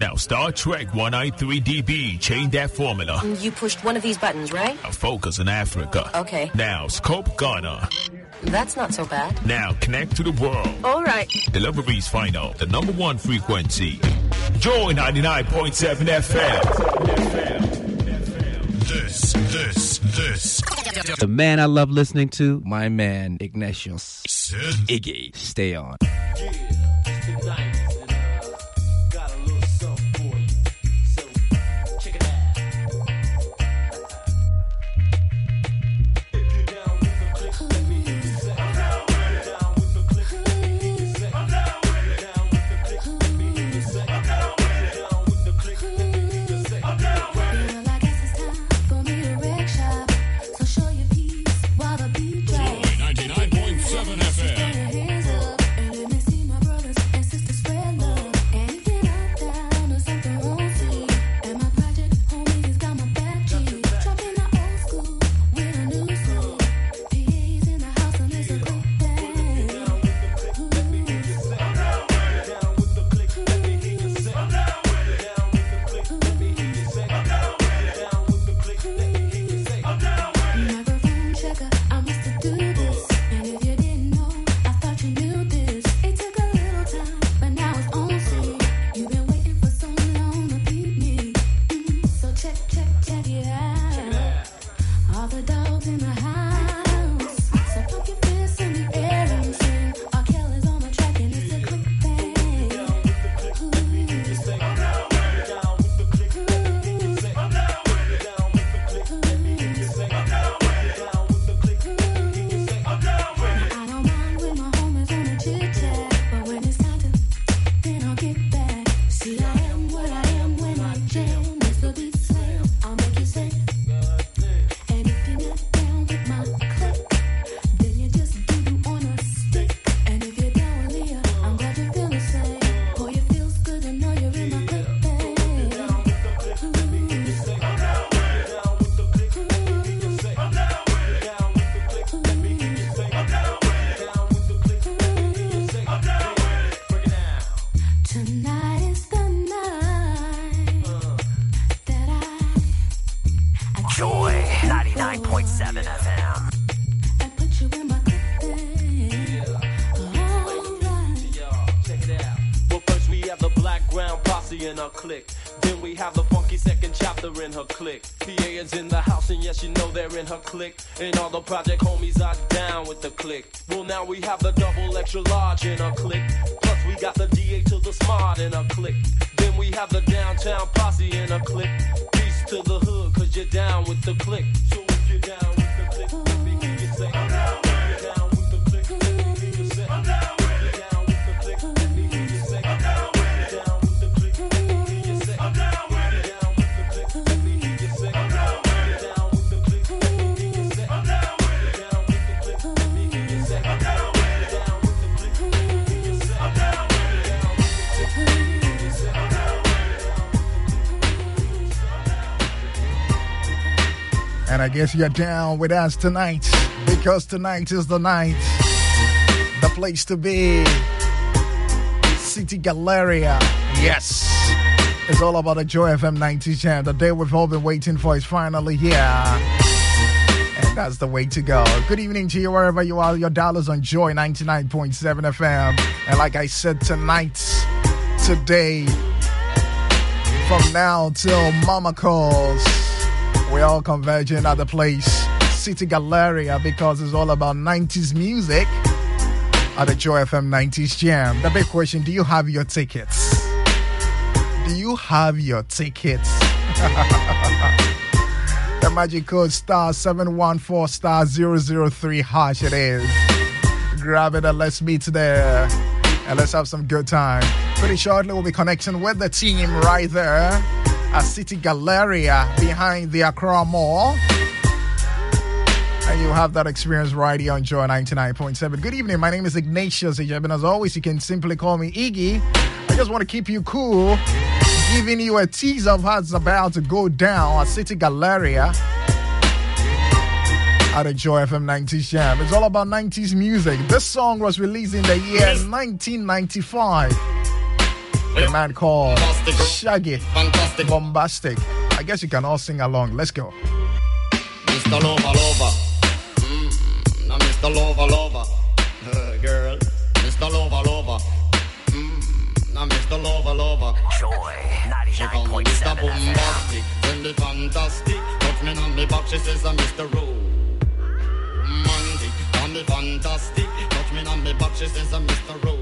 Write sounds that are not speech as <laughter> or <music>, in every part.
Now, Star Trek 193DB changed that formula. Mm, you pushed one of these buttons, right? A focus in Africa. Okay. Now, scope Ghana. That's not so bad. Now, connect to the world. All right. Deliveries final. The number one frequency. Joy 99.7 FM. This, this, this. The man I love listening to, my man Ignatius Sid. Iggy. Stay on. Well, I guess you're down with us tonight because tonight is the night, the place to be. City Galleria. Yes. It's all about the Joy FM 90 channel. The day we've all been waiting for is finally here. And that's the way to go. Good evening to you wherever you are. Your dollars on Joy 99.7 FM. And like I said, tonight, today, from now till Mama calls, we're all converging at the place, City Galleria, because it's all about 90s music at the Joy FM 90s Jam. The big question do you have your tickets? Do you have your tickets? <laughs> the magic code star 714 star 003 hash it is. grab it and let's meet there. And let's have some good time. Pretty shortly, we'll be connecting with the team right there at City Galleria behind the Accra Mall. And you have that experience right here on Joy 99.7. Good evening. My name is Ignatius Ejeb, and as always, you can simply call me Iggy. I just want to keep you cool, giving you a tease of what's about to go down at City Galleria at a Joy FM 90s Jam. It's all about 90s music. This song was released in the year 1995. The man called Shaggy Fantastic. Bombastic. I guess you can all sing along. Let's go. Mr. Lover Lover. Mm, now Mr. Lover Lover. Uh, girl. Mr. Lover Lover. Mm, now Mr. Lover Lover. Joy She call me Mr. Bombastic. Send me fantastic. Touch me on me back. She says I'm Mr. Romantic. Call me fantastic. Touch me on me back. She says I'm Mr. Ro.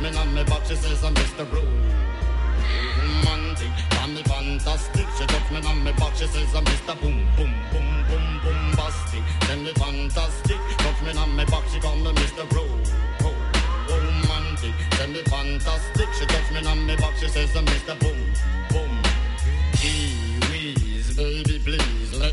Me on back, she says I'm Mr. Me fantastic. She touch me on my back, she says I'm Mr. Boom, boom, boom, boom, boom, bombastic. Tell me fantastic, touch me on my back, she call me Mr. Ro- Romantic, me fantastic. She touch me on my back, she says I'm Mr. Boom, boom. Kiwis, baby,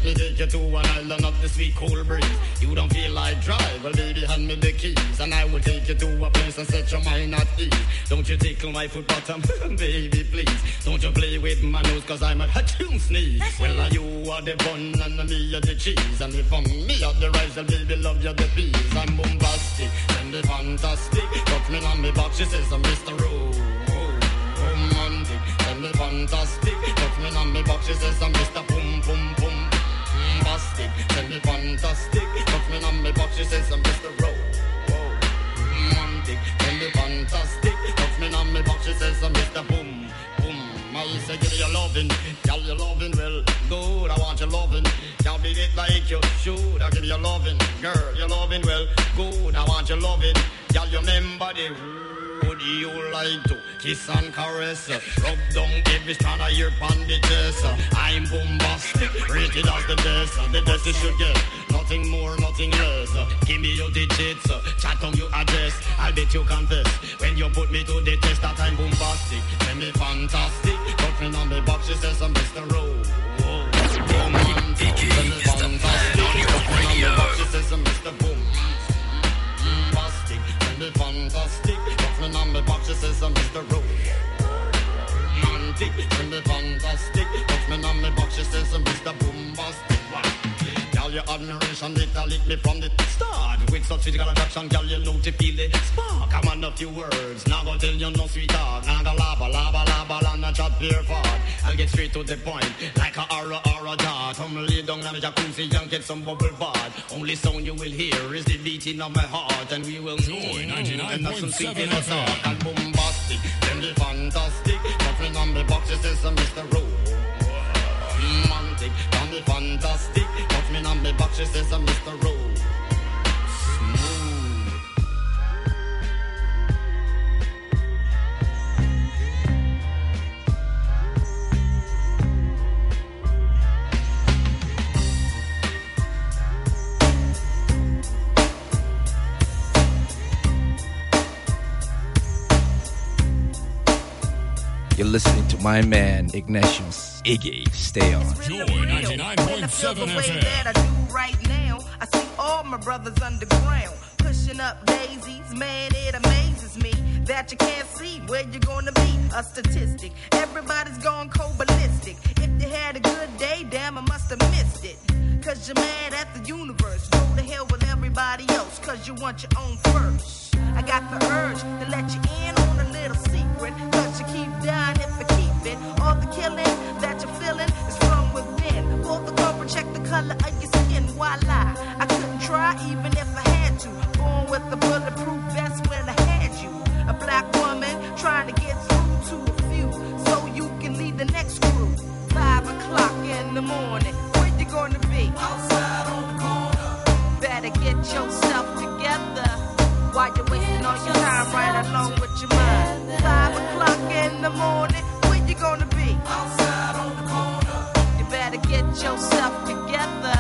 me take you to an island of the sweet cool breeze. You don't feel like drive, well, baby, hand me the keys. And I will take you to a place and set your mind at ease. Don't you tickle my foot bottom, <laughs> baby, please. Don't you play with my nose, cause I'm a hatchoon sneeze. Well, uh, you are the bun and me are the cheese. And if I'm me are the rice, well, baby, love you the peas. I'm bombastic, and the fantastic. Touch me on me back, she says I'm Mr. Ro romantic, tell me fantastic. Touch me on me back, she says I'm Mr. Boom Boom Boom. Bombastic, tell me fantastic. Touch me on me back, she says I'm Mr. Ro. Romantic, tell me fantastic. Touch me on me back, she says I'm Mr. Boom Boom. I say give me your loving, girl you loving well good. I want your loving, can't beat it like you should. I give you your loving, girl you loving well good. I want your loving, girl you remember the would you like to kiss and caress? Rub down every strand of your bandages. I'm bombastic, rated as the best. The best you should get, nothing more, nothing less. Give me your digits, chat on your address. I'll bet you confess when you put me to the test that I'm bombastic. Tell me fantastic, me on the box. She says I'm Mr. Rowe. Me fantastic, touch me on the box. She says I'm Mr. Boom. Bombastic, tell me fantastic. Touch me on the Mr. Rowe. Romantic, tell me fantastic. Touch me on the box, she Girl, your admiration, it lick me from the start. With such physical attraction, girl, you know to feel the spark. I'm on a few words, now go tell you no sweet talk. Now go lava, lava, lava, and a chat beer fart. I'll get straight to the point, like a aura, aura dart. I'm lay down on the jacuzzi and get some bubble bath. Only sound you will hear is the beating of my heart, and we will join. And that's some sweet in us. And bombastic, then the fantastic. Nothing on the box, it says Mr. Rowe romantic, mm, call me fantastic. Touch me on me back, she says I'm Mr. Rowe. You're listening to my man Ignatius Iggy. Stay on. Joy 99.7 FM. that I do right now. I see all my brothers underground pushing up daisies. Man, it amazes me that you can't see where you're gonna be. A statistic. Everybody's gone cold ballistic. If you had a good day, damn, I must have missed it. Cause you're mad at the universe. Go to hell with everybody else, cause you want your own first. I got the urge to let you in on a little secret suffering. But you keep dying if you keep it. All the killing that you're feeling is wrong with within. Pull the cover, check the color of your skin. Why lie? I couldn't try even if I had to. Born with a bulletproof vest when I had you. A black woman trying to get through to a few so you can lead the next crew. Five o'clock in the morning. Where you gonna be? Outside on the corner. Better get yourself together. Why you wasting all your time right along with your mind? In the morning, where you gonna be? Outside on the corner. You better get yourself together.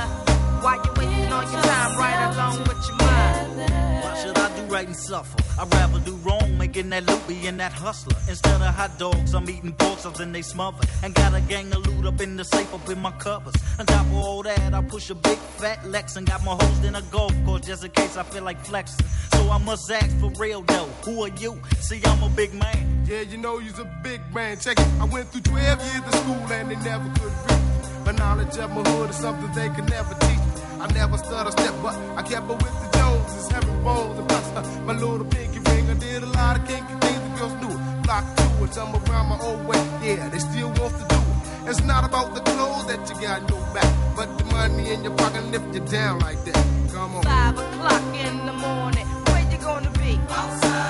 While you're wasting all your time right along with your mind. Why should I do right and suffer? I'd rather do wrong, making that loopy and that hustler. Instead of hot dogs, I'm eating pork chops and they smother. And got a gang of loot up in the safe up in my covers. On top of all that, I push a big fat Lex and got my host in a golf course just in case I feel like flexing. So I must ask for real though, who are you? See, I'm a big man. Yeah, you know you's a big man. Check it. I went through 12 years of school and they never could reach. The knowledge of my hood is something they could never teach. I never stutter a step, but I kept up with the Joneses, having bones and plus uh, my little pinky ring. I did a lot of kinky things the girls knew. Flock to it, some around my old way. Yeah, they still want to do it. It's not about the clothes that you got in your back, but the money in your pocket lift you down like that. Come on. Five o'clock in the morning, where you gonna be? Outside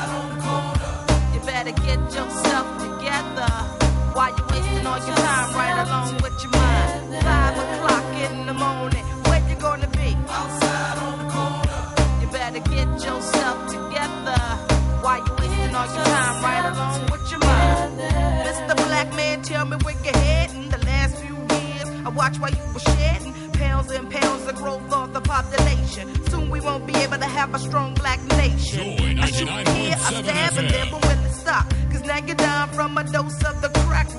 better get yourself together. While you wasting all your time right along with your mind. Five o'clock in the morning, where you gonna be? Outside on the corner. You better get yourself together. While you wasting all your time right along with your mind. Mr. Black Man, tell me where you're heading. The last few years, I watched while you were shedding pounds and pounds of growth of the population. Soon we won't be able to have a strong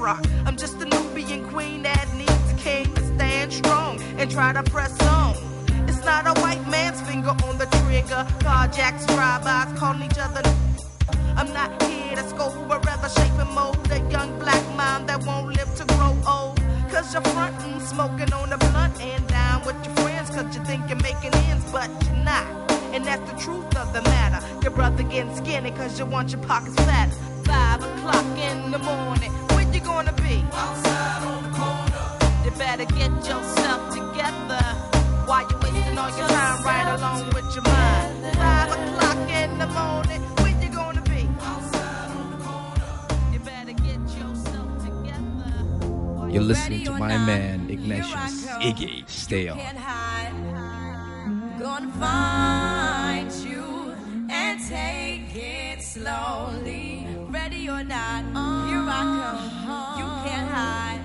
rock. I'm just a Nubian queen that needs a king to stand strong and try to press on. It's not a white man's finger on the trigger. Carjacks, drive-bys, calling each other I'm not here to scold, but rather shape and mold a young black mind that won't live to grow old. Cause you're frontin', smoking on the blunt and down with your friends, cause you think you're making ends, but you're not. And that's the truth of the matter. Your brother getting skinny cause you want your pockets fat. Five o'clock in the morning, gonna be? Outside on the corner. You better get yourself together. While you wasting all your time right along with your mind. Five o'clock in the morning, where you gonna be? Outside on the corner. You better get yourself together. You're listening to my man Ignatius Iggy. Stay on. Gonna find you and take it slowly. Ready or not, uh. Here I come. You can't hide.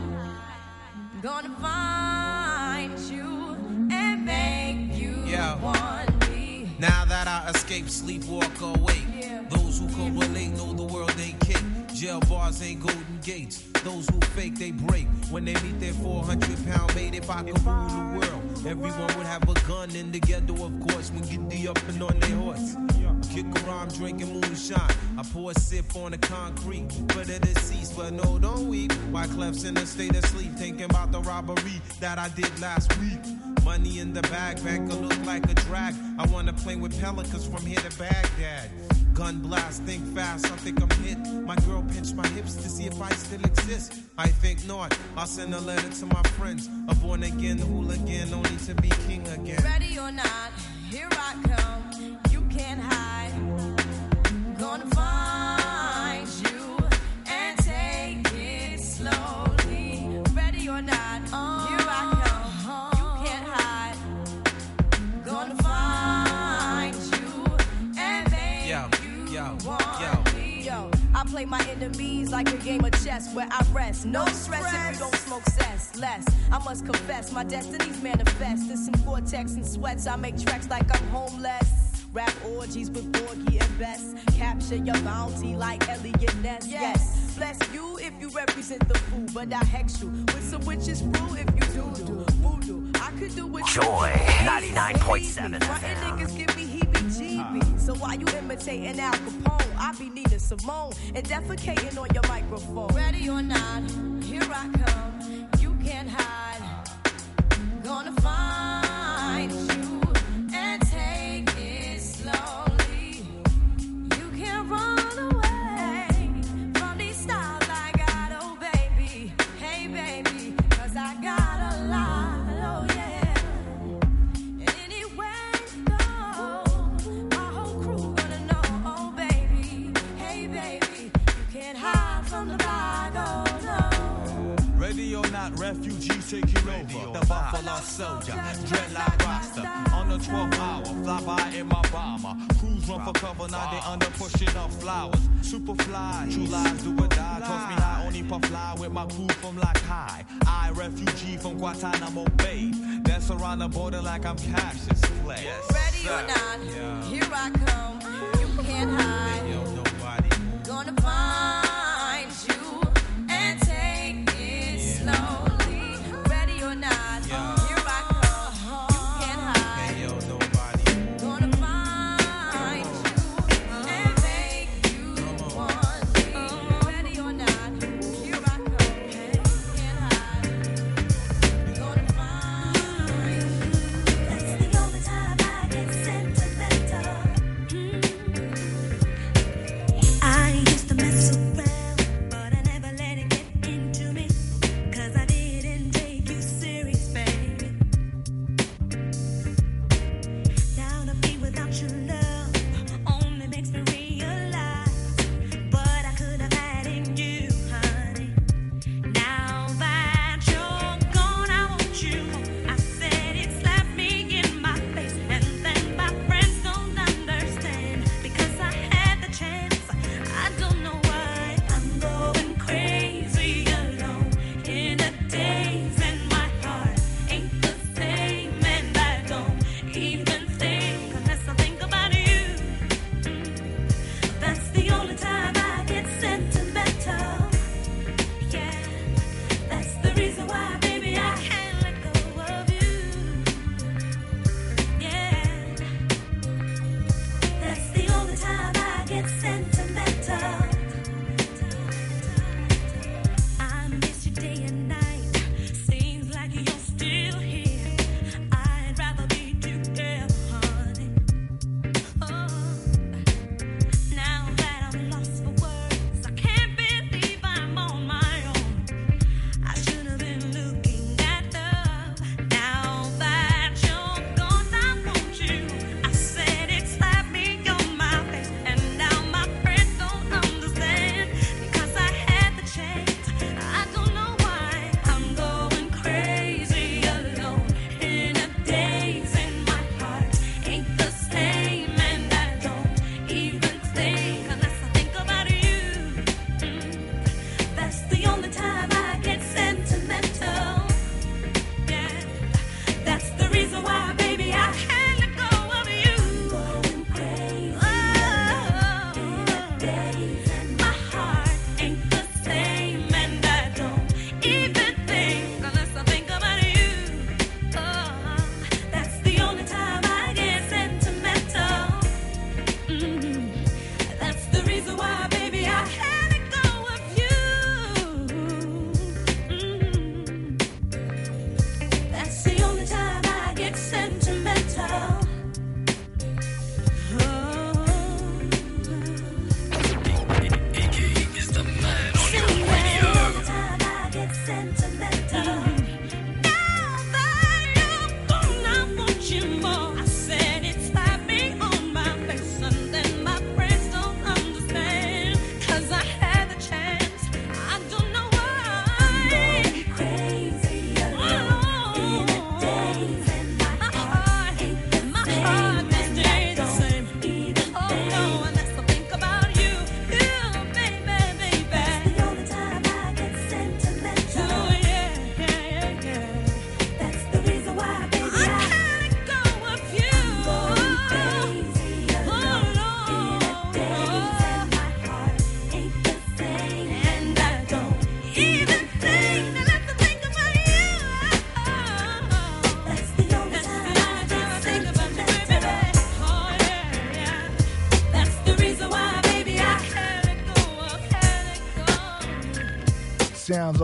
Gonna find you and make you Yeah. want me. Now that I escape, sleep, walk awake. Those who correlate know the world ain't cake. Jail bars ain't golden gates. Those who fake, they break. When they meet their 400 pound mate, if I could rule the world, everyone would have a gun in the ghetto, of course, when get the up and on their horse. Kick around drinking moonshine. I pour a sip on the concrete for the deceased, but no, don't weep. Wyclef's in a state of sleep, thinking about the robbery that I did last week. Money in the bag, banker look like a drag. I wanna play with pelicans from here to Baghdad. Gun blast, think fast, I think I'm hit. My girl pinched my hips to see if I still exist. I think not. I'll send a letter to my friends. A born again hooligan, only to be king again. Ready or not, here I come. My enemies like a game of chess where I rest. No stress if you don't smoke cess. Less, I must confess, my destinies manifest. In some vortex and sweats, I make tracks like I'm homeless. Rap orgies with Porgy and Best. Capture your bounty like Eliot Ness. Yes. Bless you if you represent the fool, but I hex you with some witches brew if you do do voodoo. I could do it. Joy 99.7 My FM. So why you imitating Al Capone, I be Nina Simone and defecating on your microphone. Ready or not, here I come. You can't hide. Gonna find Refugees taking over. The Buffalo Soldier, dreadlock roster. On the 12 hour, fly by in my bomber. Crews run for cover, now they under pushing up flowers. Superfly, true lies do or die. Toss me high, only puff fly with my crew from like High. I, refugee from Guantanamo Bay. That's around the border like I'm captious. Yes, Ready sir. or not, yeah. here I come. You can't hide.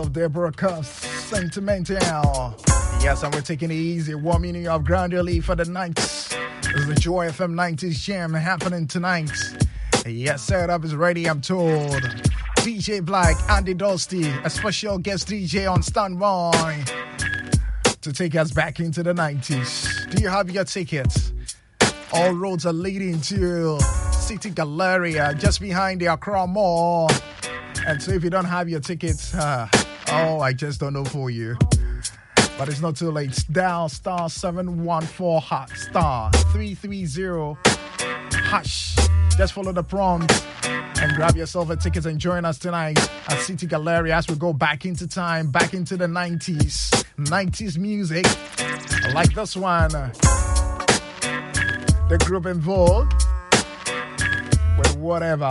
yourself, Deborah Cox, Sentimental. Yes, and we're taking it easy, warming you up gradually for the night. This is the Joy FM 90s Jam happening tonight. Yes, setup is ready, I'm told. DJ Black, Andy Dusty, a special guest DJ on standby to take us back into the 90s. Do you have your tickets? All roads are leading to City Galleria, just behind the Accra Mall. And so if you don't have your tickets, uh, Oh, I just don't know for you. But it's not too late. Dial star 714 hot star 330 hush. Just follow the prompt and grab yourself a ticket and join us tonight at City Galleria as we go back into time, back into the 90s. 90s music like this one. The group involved with whatever.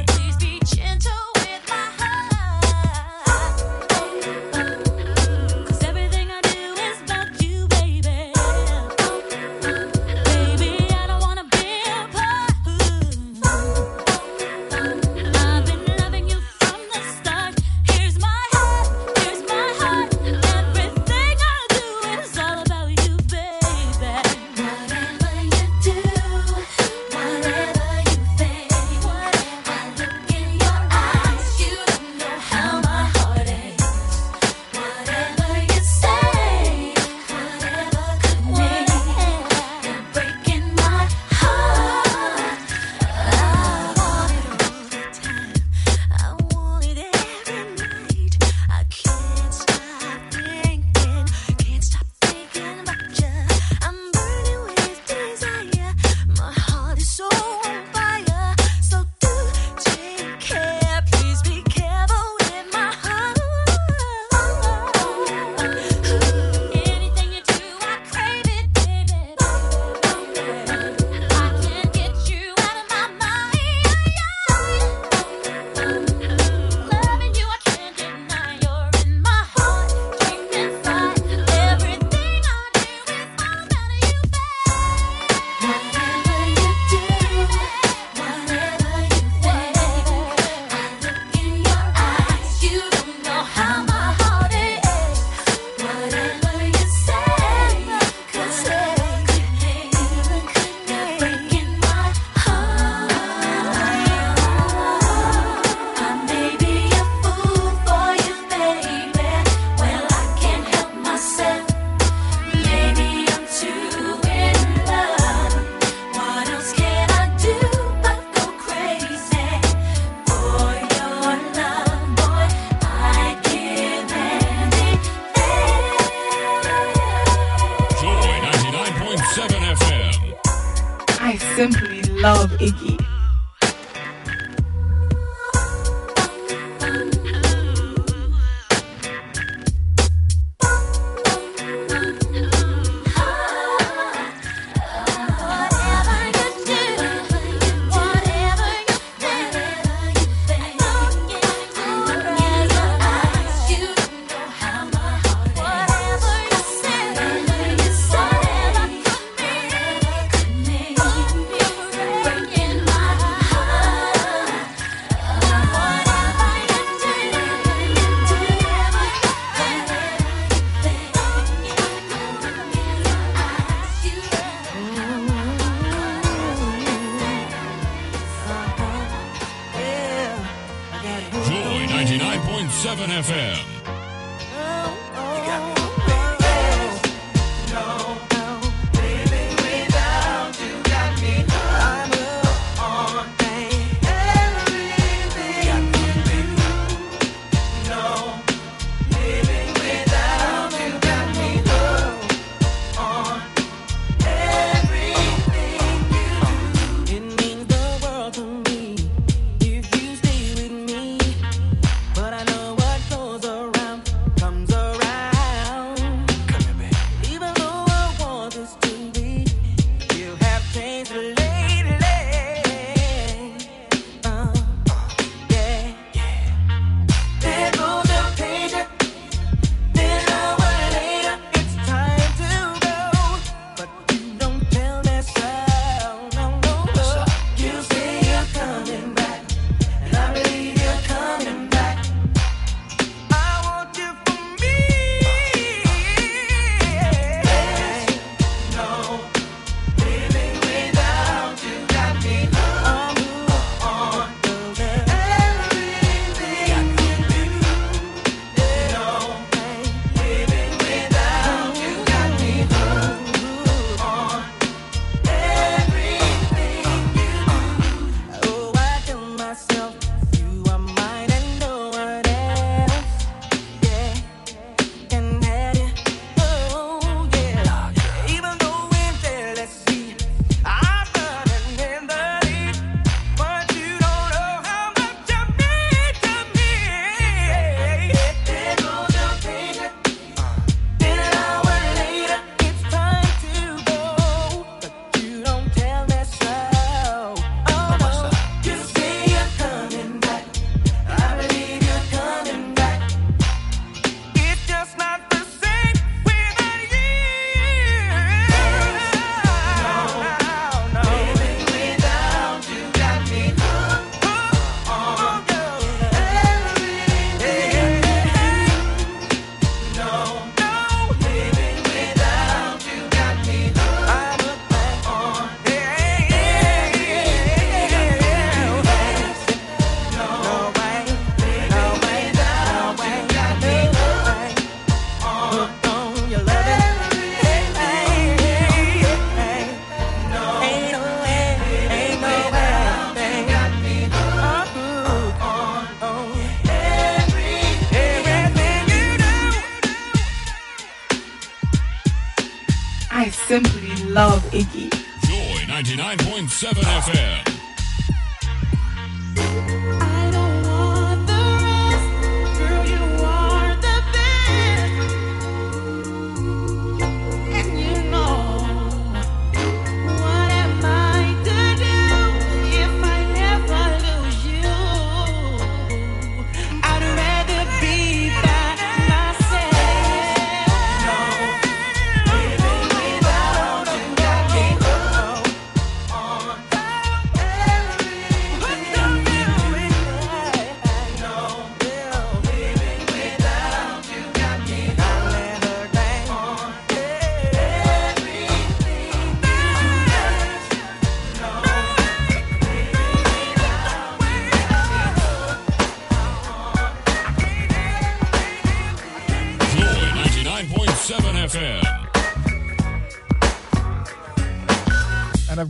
Iggy. Joy 99.7 FM.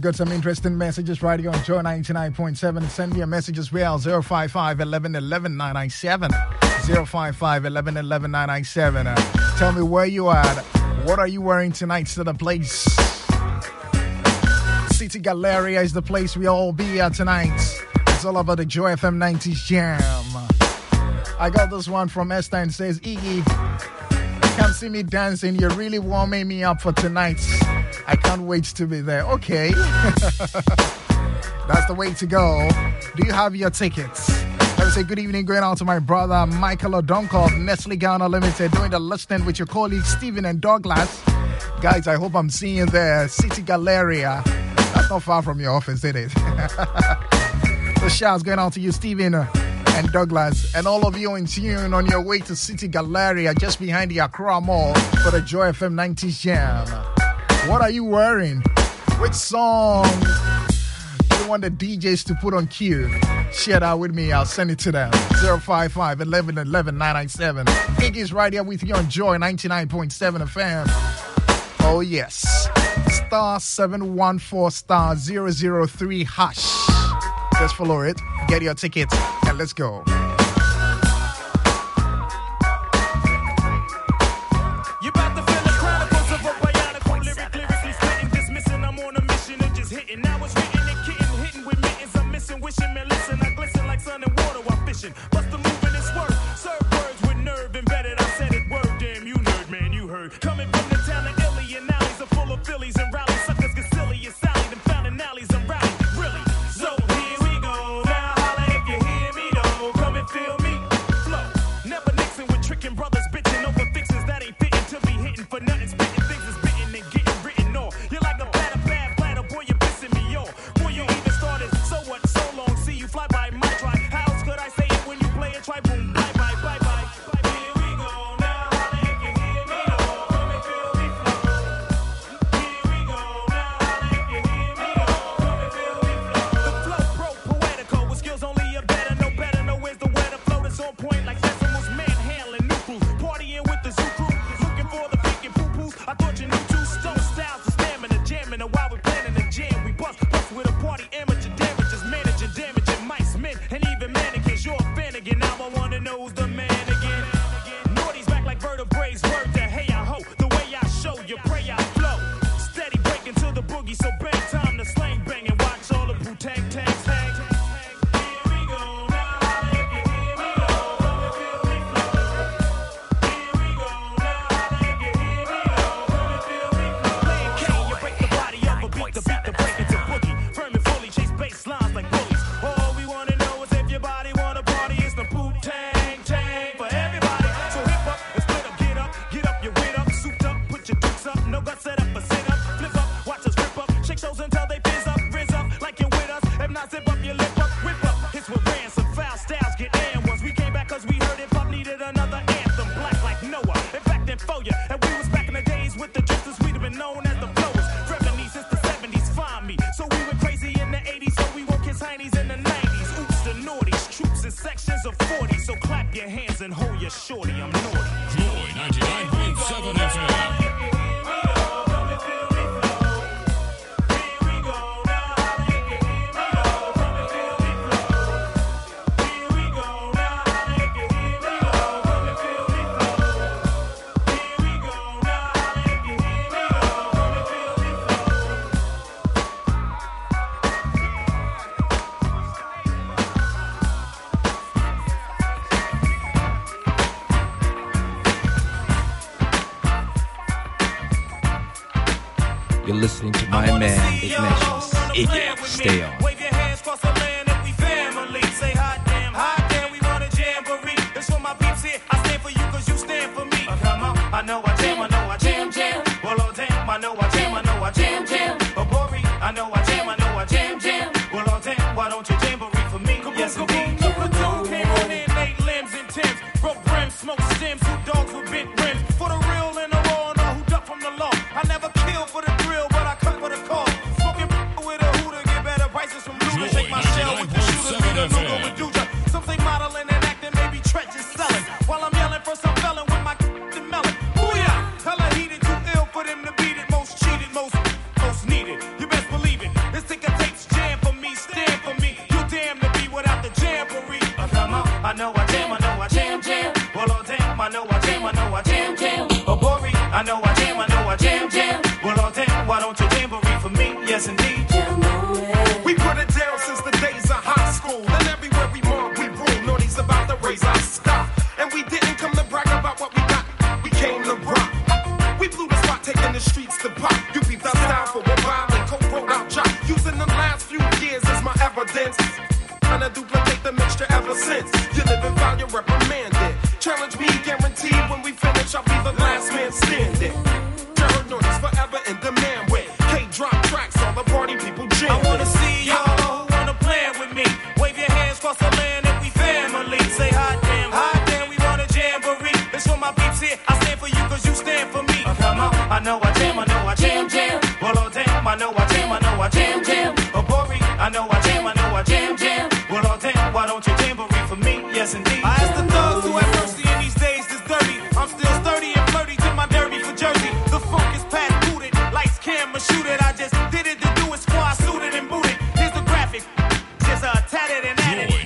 I've got some interesting messages right here on Joy 99.7. Send me a message as well 055 11 11 997. 055 11 11 997. Uh, tell me where you are. What are you wearing tonight to the place? City Galleria is the place we all be at tonight. It's all about the Joy FM 90s jam. I got this one from Esther and says, Iggy, come see me dancing. You're really warming me up for tonight. I can't wait to be there. Okay. <laughs> That's the way to go. Do you have your tickets? Let me say good evening going out to my brother Michael Odonko of Nestle Ghana Limited doing the listening with your colleagues Stephen and Douglas. Guys, I hope I'm seeing you there. City Galleria. That's not far from your office, is it? <laughs> so shouts going out to you, Stephen and Douglas, and all of you in tune on your way to City Galleria just behind the Accra Mall for the Joy FM 90s Jam. What are you wearing? Which song do you want the DJs to put on cue? Share that with me. I'll send it to them. 055 11 11 997. Right here with you on Joy 99.7 FM. Oh, yes. Star 714 star 003 hash. Just follow it. Get your ticket and let's go.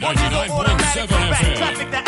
99.7 FM.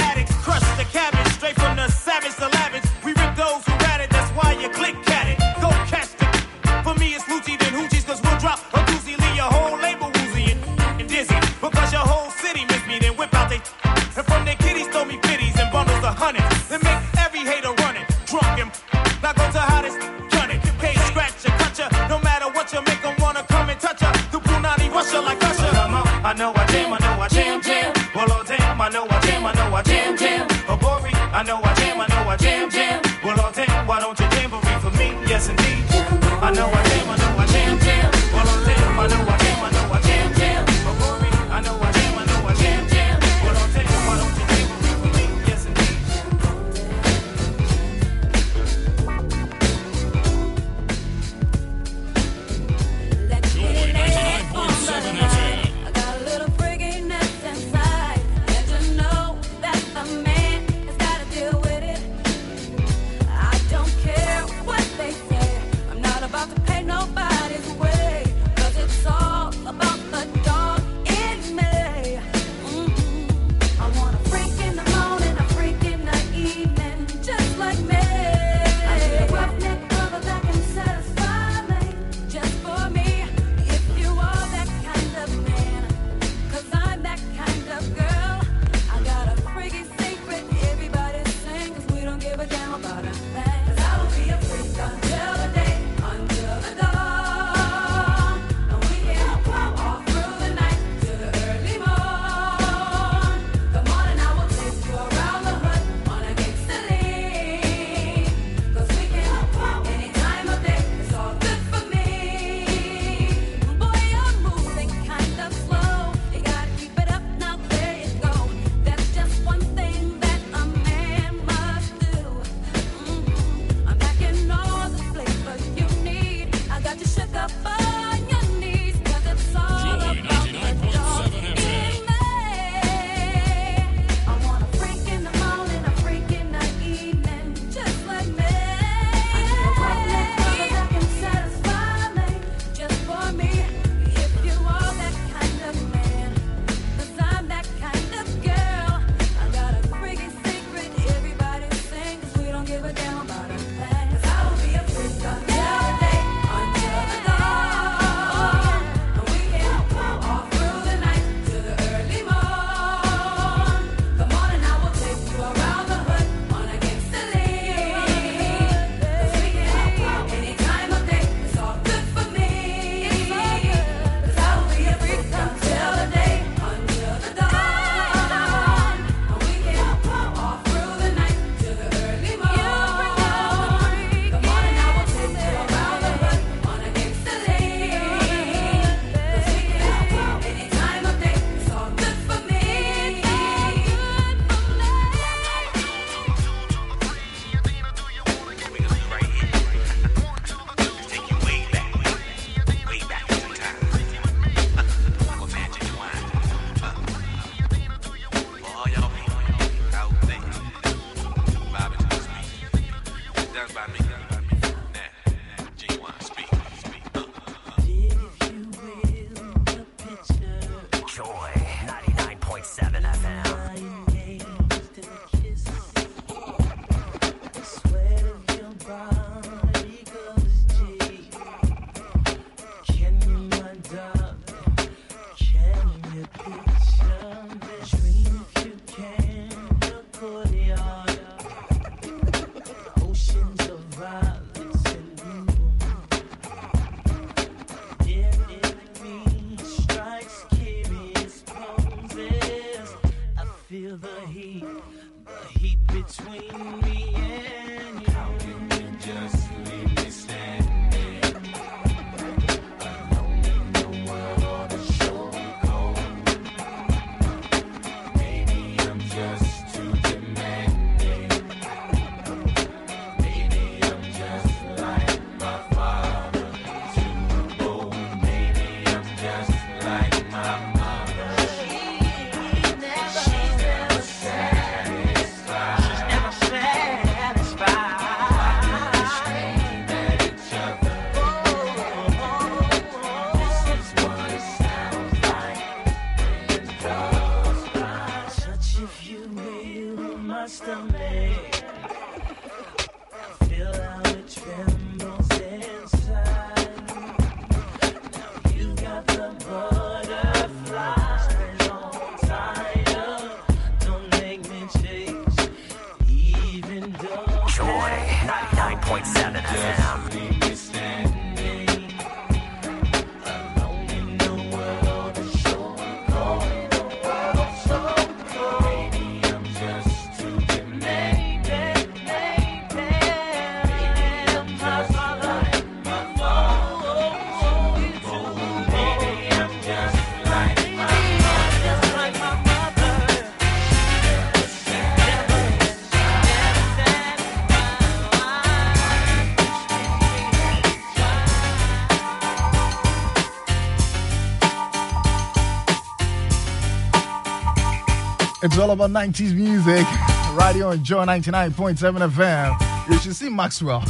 It's all about 90s music. Radio on Joy 99.7 FM. You should see Maxwell. <laughs>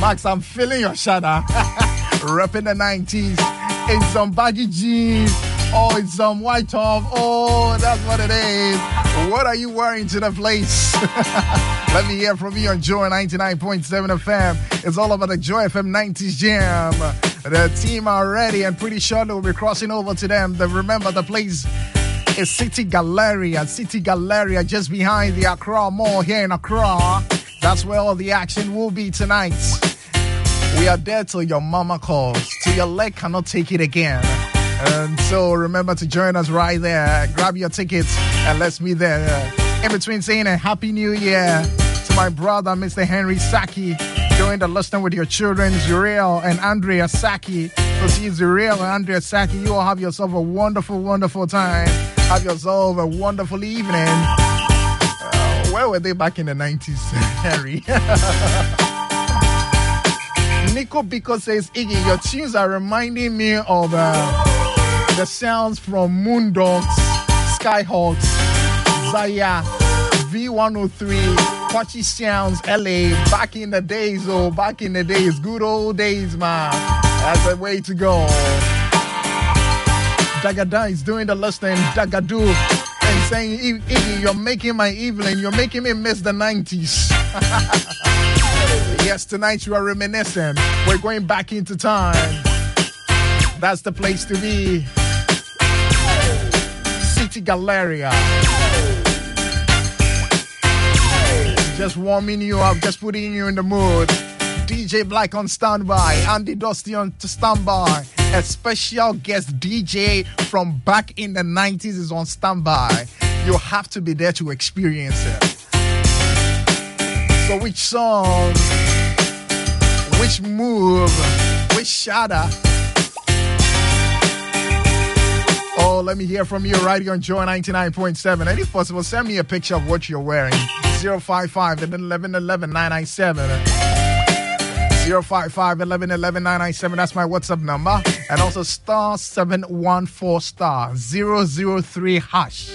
Max, I'm feeling your shadow. <laughs> Repping the 90s in some baggy jeans. Oh, in some white top. Oh, that's what it is. What are you wearing to the place? <laughs> Let me hear from you on Joy 99.7 FM. It's all about the Joy FM 90s Jam. The team are ready and pretty sure they'll be crossing over to them. Remember the place is City Galleria. City Galleria just behind the Accra Mall here in Accra. That's where all the action will be tonight. We are there till your mama calls, till your leg cannot take it again. And so remember to join us right there. Grab your tickets and let's meet there. In between saying a happy new year to my brother, Mr. Henry Saki. Join the listening with your children, Zuriel and Andrea Saki. See Zuriel and Andrea Saki, you all have yourself a wonderful, wonderful time. Have yourself a wonderful evening. Uh, where were they back in the 90s, <laughs> Harry? <laughs> Nico Biko says, Iggy, your tunes are reminding me of uh, the sounds from Moondogs, Skyhawks, Zaya, V103, Quachi Sounds, LA, back in the days, oh, back in the days, good old days, man. That's the way to go. Dagada is doing the listening, Dagadu, and saying, "I- Iggy, you're making my evening, you're making me miss the 90s. <laughs> yes, tonight you are reminiscing. We're going back into time. That's the place to be. City Galleria. Just warming you up, just putting you in the mood. DJ Black on standby, Andy Dusty on standby. A special guest DJ from back in the 90s is on standby. You have to be there to experience it. So, which song, which move, which shadow? Oh, let me hear from you right here on Joy 99.7. And if possible, send me a picture of what you're wearing. 055 11 11 997. 055 11 11 997. That's my WhatsApp number. And also star 714 star 003 hash.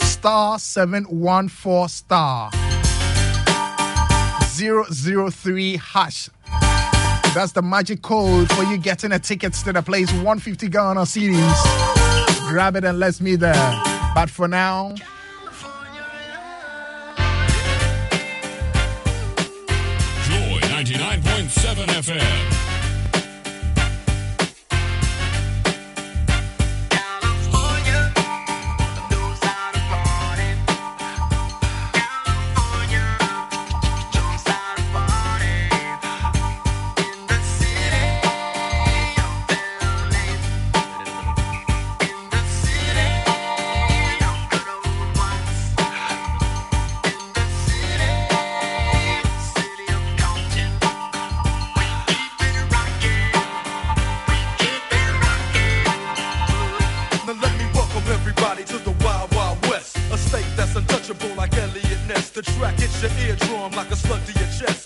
Star 714 star 003 hash. That's the magic code for you getting a tickets to the place. 150 Ghana cedis. Grab it and let's meet there. But for now, 99.7 FM. The track hits your eardrum like a slug to your chest.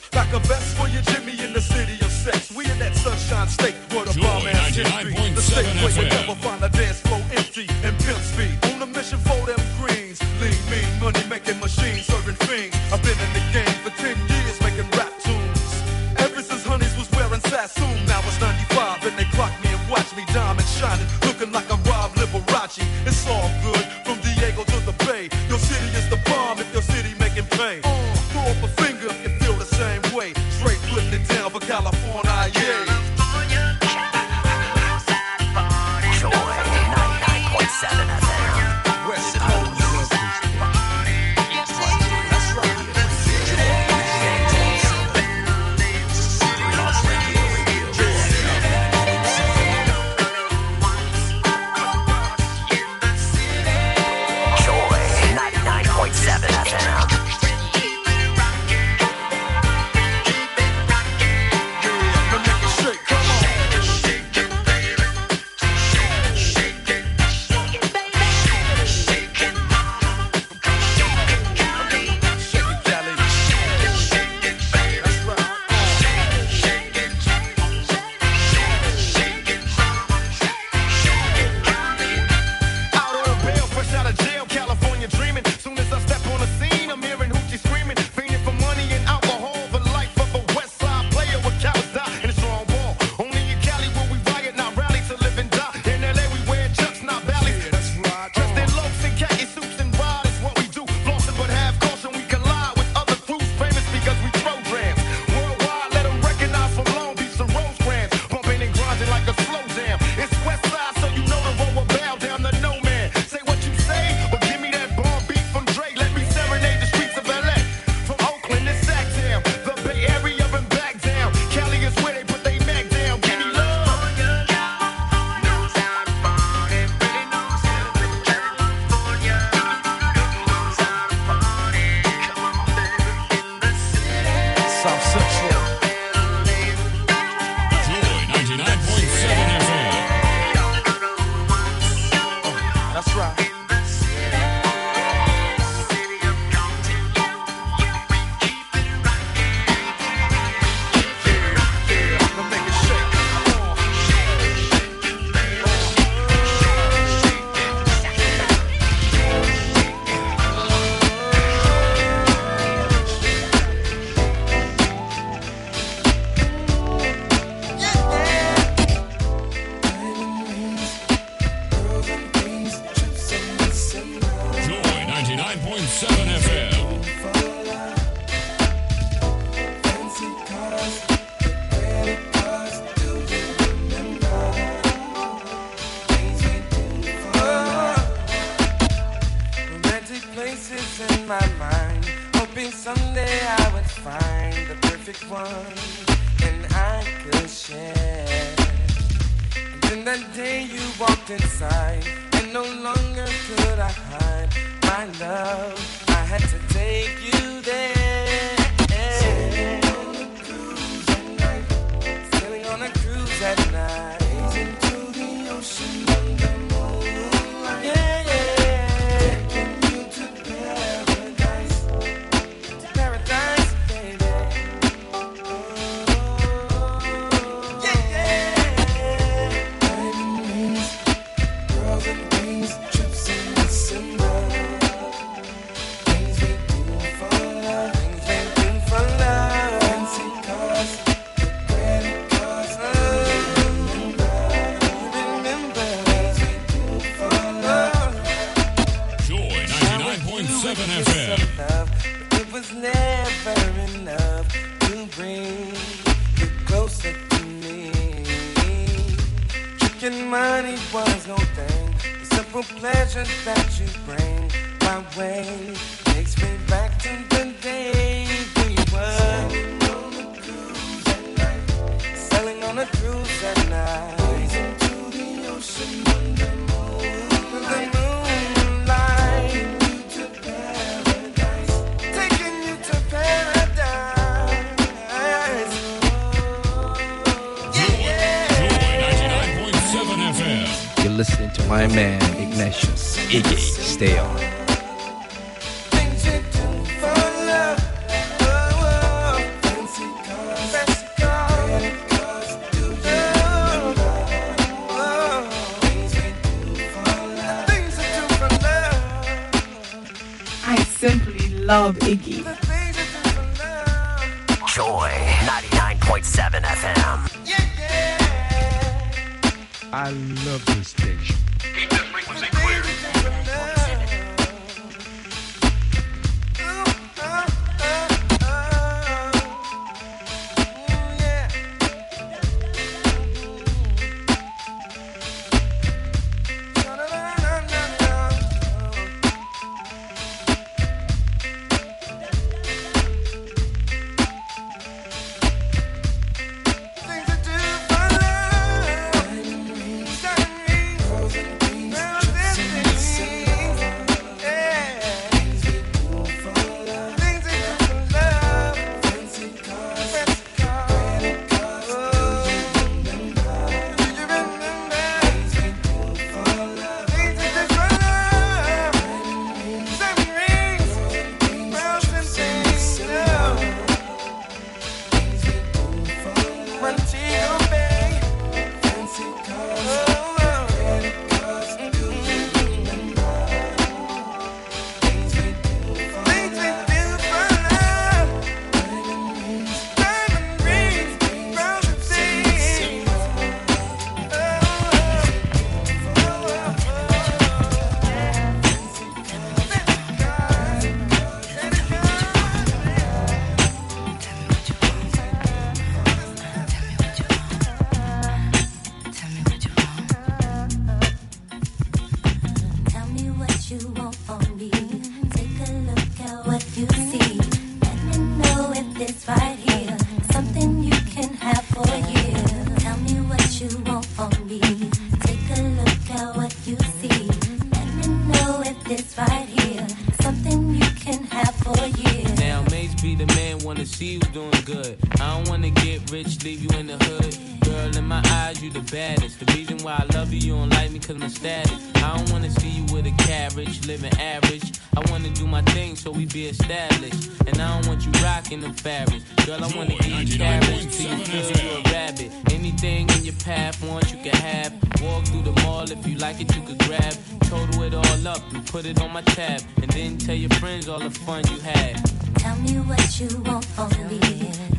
established. And I don't want you rocking them fabrics. Girl, I wanna give you carrots to you feel you a rabbit. Anything in your path, once you can have. Walk through the mall, if you like it, you could grab. Total it all up and put it on my tab. And then tell your friends all the fun you had. Tell me what you want from me.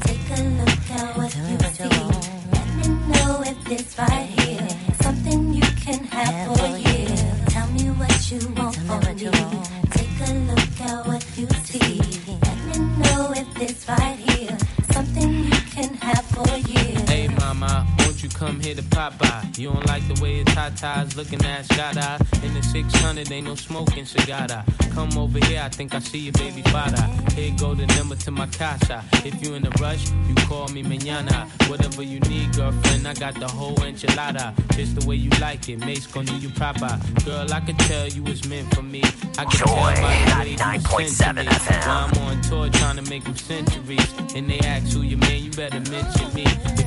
Take a look at what you see. Let me know if it's right here. Something you can have for you. Tell me what you want from me. Take a look at what this right here, something you can have for years. Hey, mama don't you come here to pop by? You don't like the way his tatas looking at shot eye. In the 600, ain't no smoking cigar. Come over here, I think I see your baby father. Here go the number to my casa. If you in a rush, you call me mañana. Whatever you need, girlfriend, I got the whole enchilada. Just the way you like it, Mace gon' do you proper. Girl, I can tell you was meant for me. I can tell by the way you was sent to me. While I'm on tour trying to make them centuries. And they ask who you man, you better mention me. If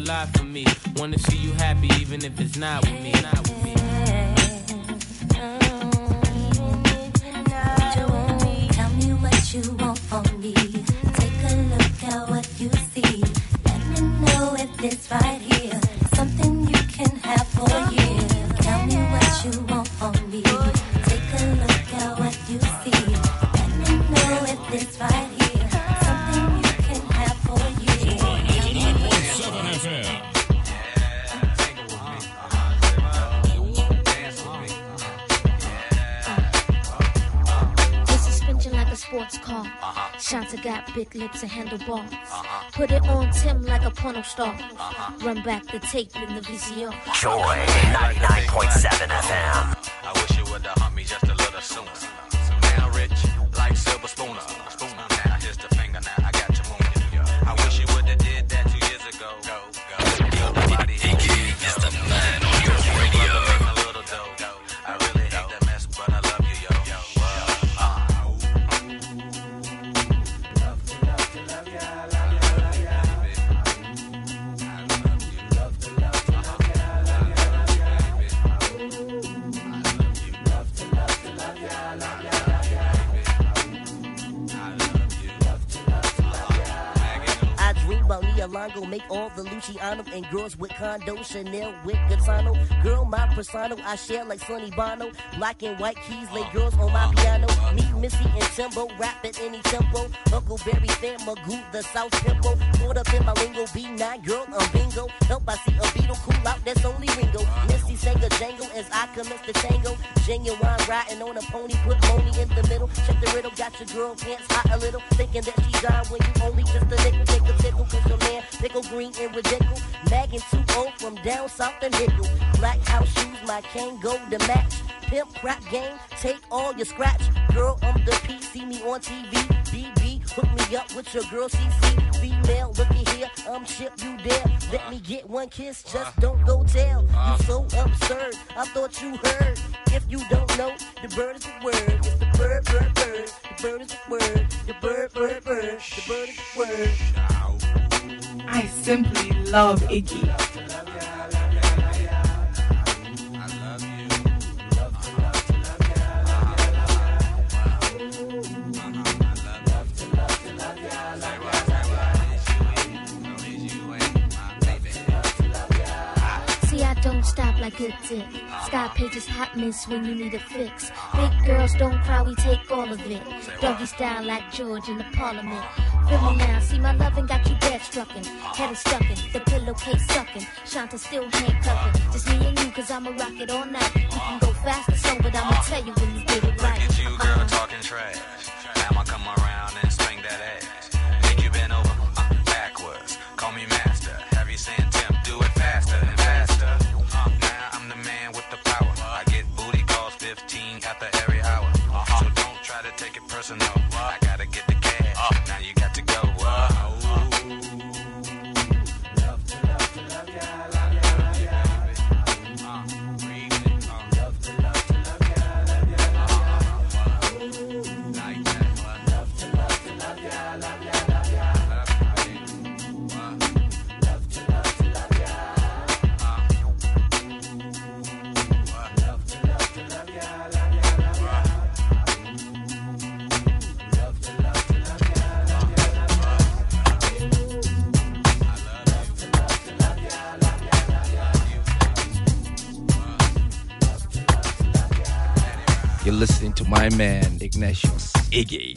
a lot for me. Wanna see you happy, even if it's not with me. Not with me. Got big lips and handlebars. Uh-huh. Put it on Tim like a porno star. Uh-huh. Run back the tape in the VCR. Joy 99.7 FM. I wish you would have humped me just a little sooner. So now rich, like silver Luciano and girls with condo, Chanel with Gaetano. Girl, my persona, I share like Sonny Bono. Black and white keys, lay girls on my piano. Me, Missy, and Timbo, rap at any tempo. Huckleberry fan, Magoo, the South Tempo. Caught up in my lingo, B9, girl, I'm bingo. Help, I see a beetle, cool out, that's only Ringo. Missy sang a jangle as I commence the tango. Genuine riding on a pony, put money in the middle. Check the riddle, got your girl pants hot a little. Thinking that she dime when you only just a nickel. Take a tickle, cause your man pickle green and ridiculous. Magging 2 from down south and nickel. Black house shoes, my cane go to match. Pimp crap game, take all your scratch. Girl, I'm the P, see me on TV. BB, hook me up with your girl CC. Female, looky here, I'm Chip, you there. Let me get one kiss, just don't go tell. You so absurd, I thought you heard. If you don't know, the bird is the word. It's the bird, bird, bird. The bird is the word. The bird, bird, bird. The bird is the word. I simply love Iggy. Don't stop like a dick. Sky pages hot miss when you need a fix. Big girls don't cry, we take all of it. Doggy style like George in the parliament. Feel me now, see my loving got you dead struckin'. Head is stuckin', the pillowcase suckin'. Shanta still handcuffin'. Just me and you, cause I'ma rock it all night. You can go fast or slow, but I'ma tell you when you get it right. Look at you, girl, talking trash.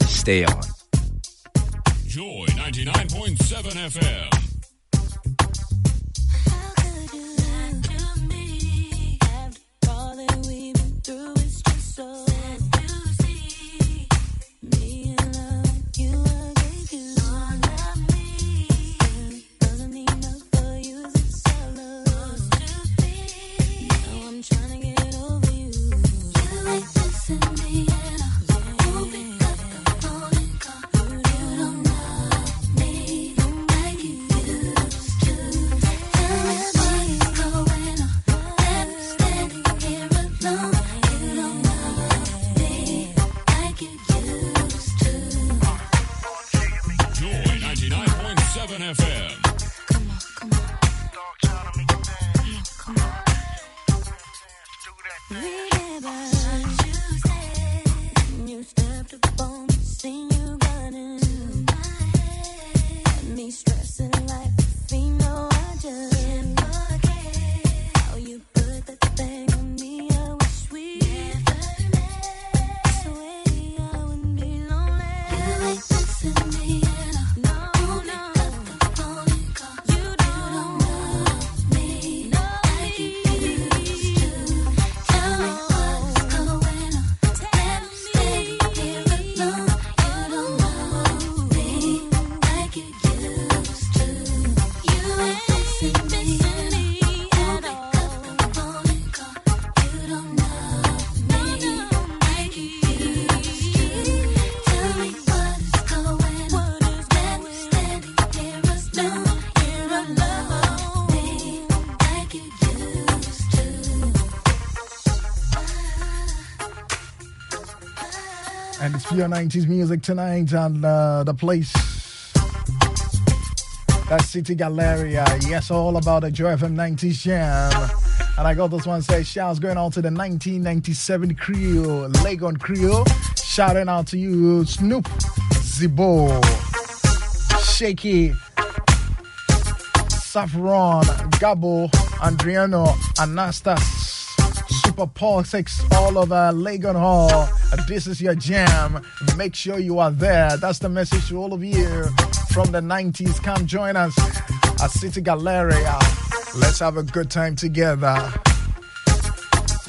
Stay on. Pure 90s music tonight and uh, the place. That's City Galleria. Yes, all about the Joy FM 90s jam. And I got this one say shouts going out to the 1997 Creole, Legon Creole. Shouting out to you, Snoop, Zibo, Shaky, Saffron, Gabo, Adriano, Anastas, Super Paul 6, all over Legon Hall. This is your jam. Make sure you are there. That's the message to all of you from the 90s. Come join us at City Galleria. Let's have a good time together.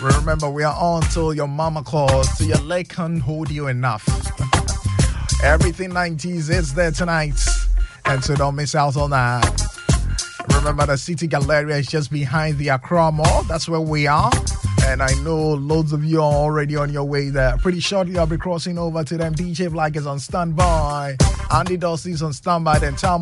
Remember, we are on till your mama calls, till your leg can't hold you enough. Everything 90s is there tonight. And so don't miss out on that. Remember, the City Galleria is just behind the Accra Mall. That's where we are. And I know loads of you are already on your way there. Pretty shortly, I'll be crossing over to them. DJ Black is on standby. Andy Dosty's on standby. Then Tom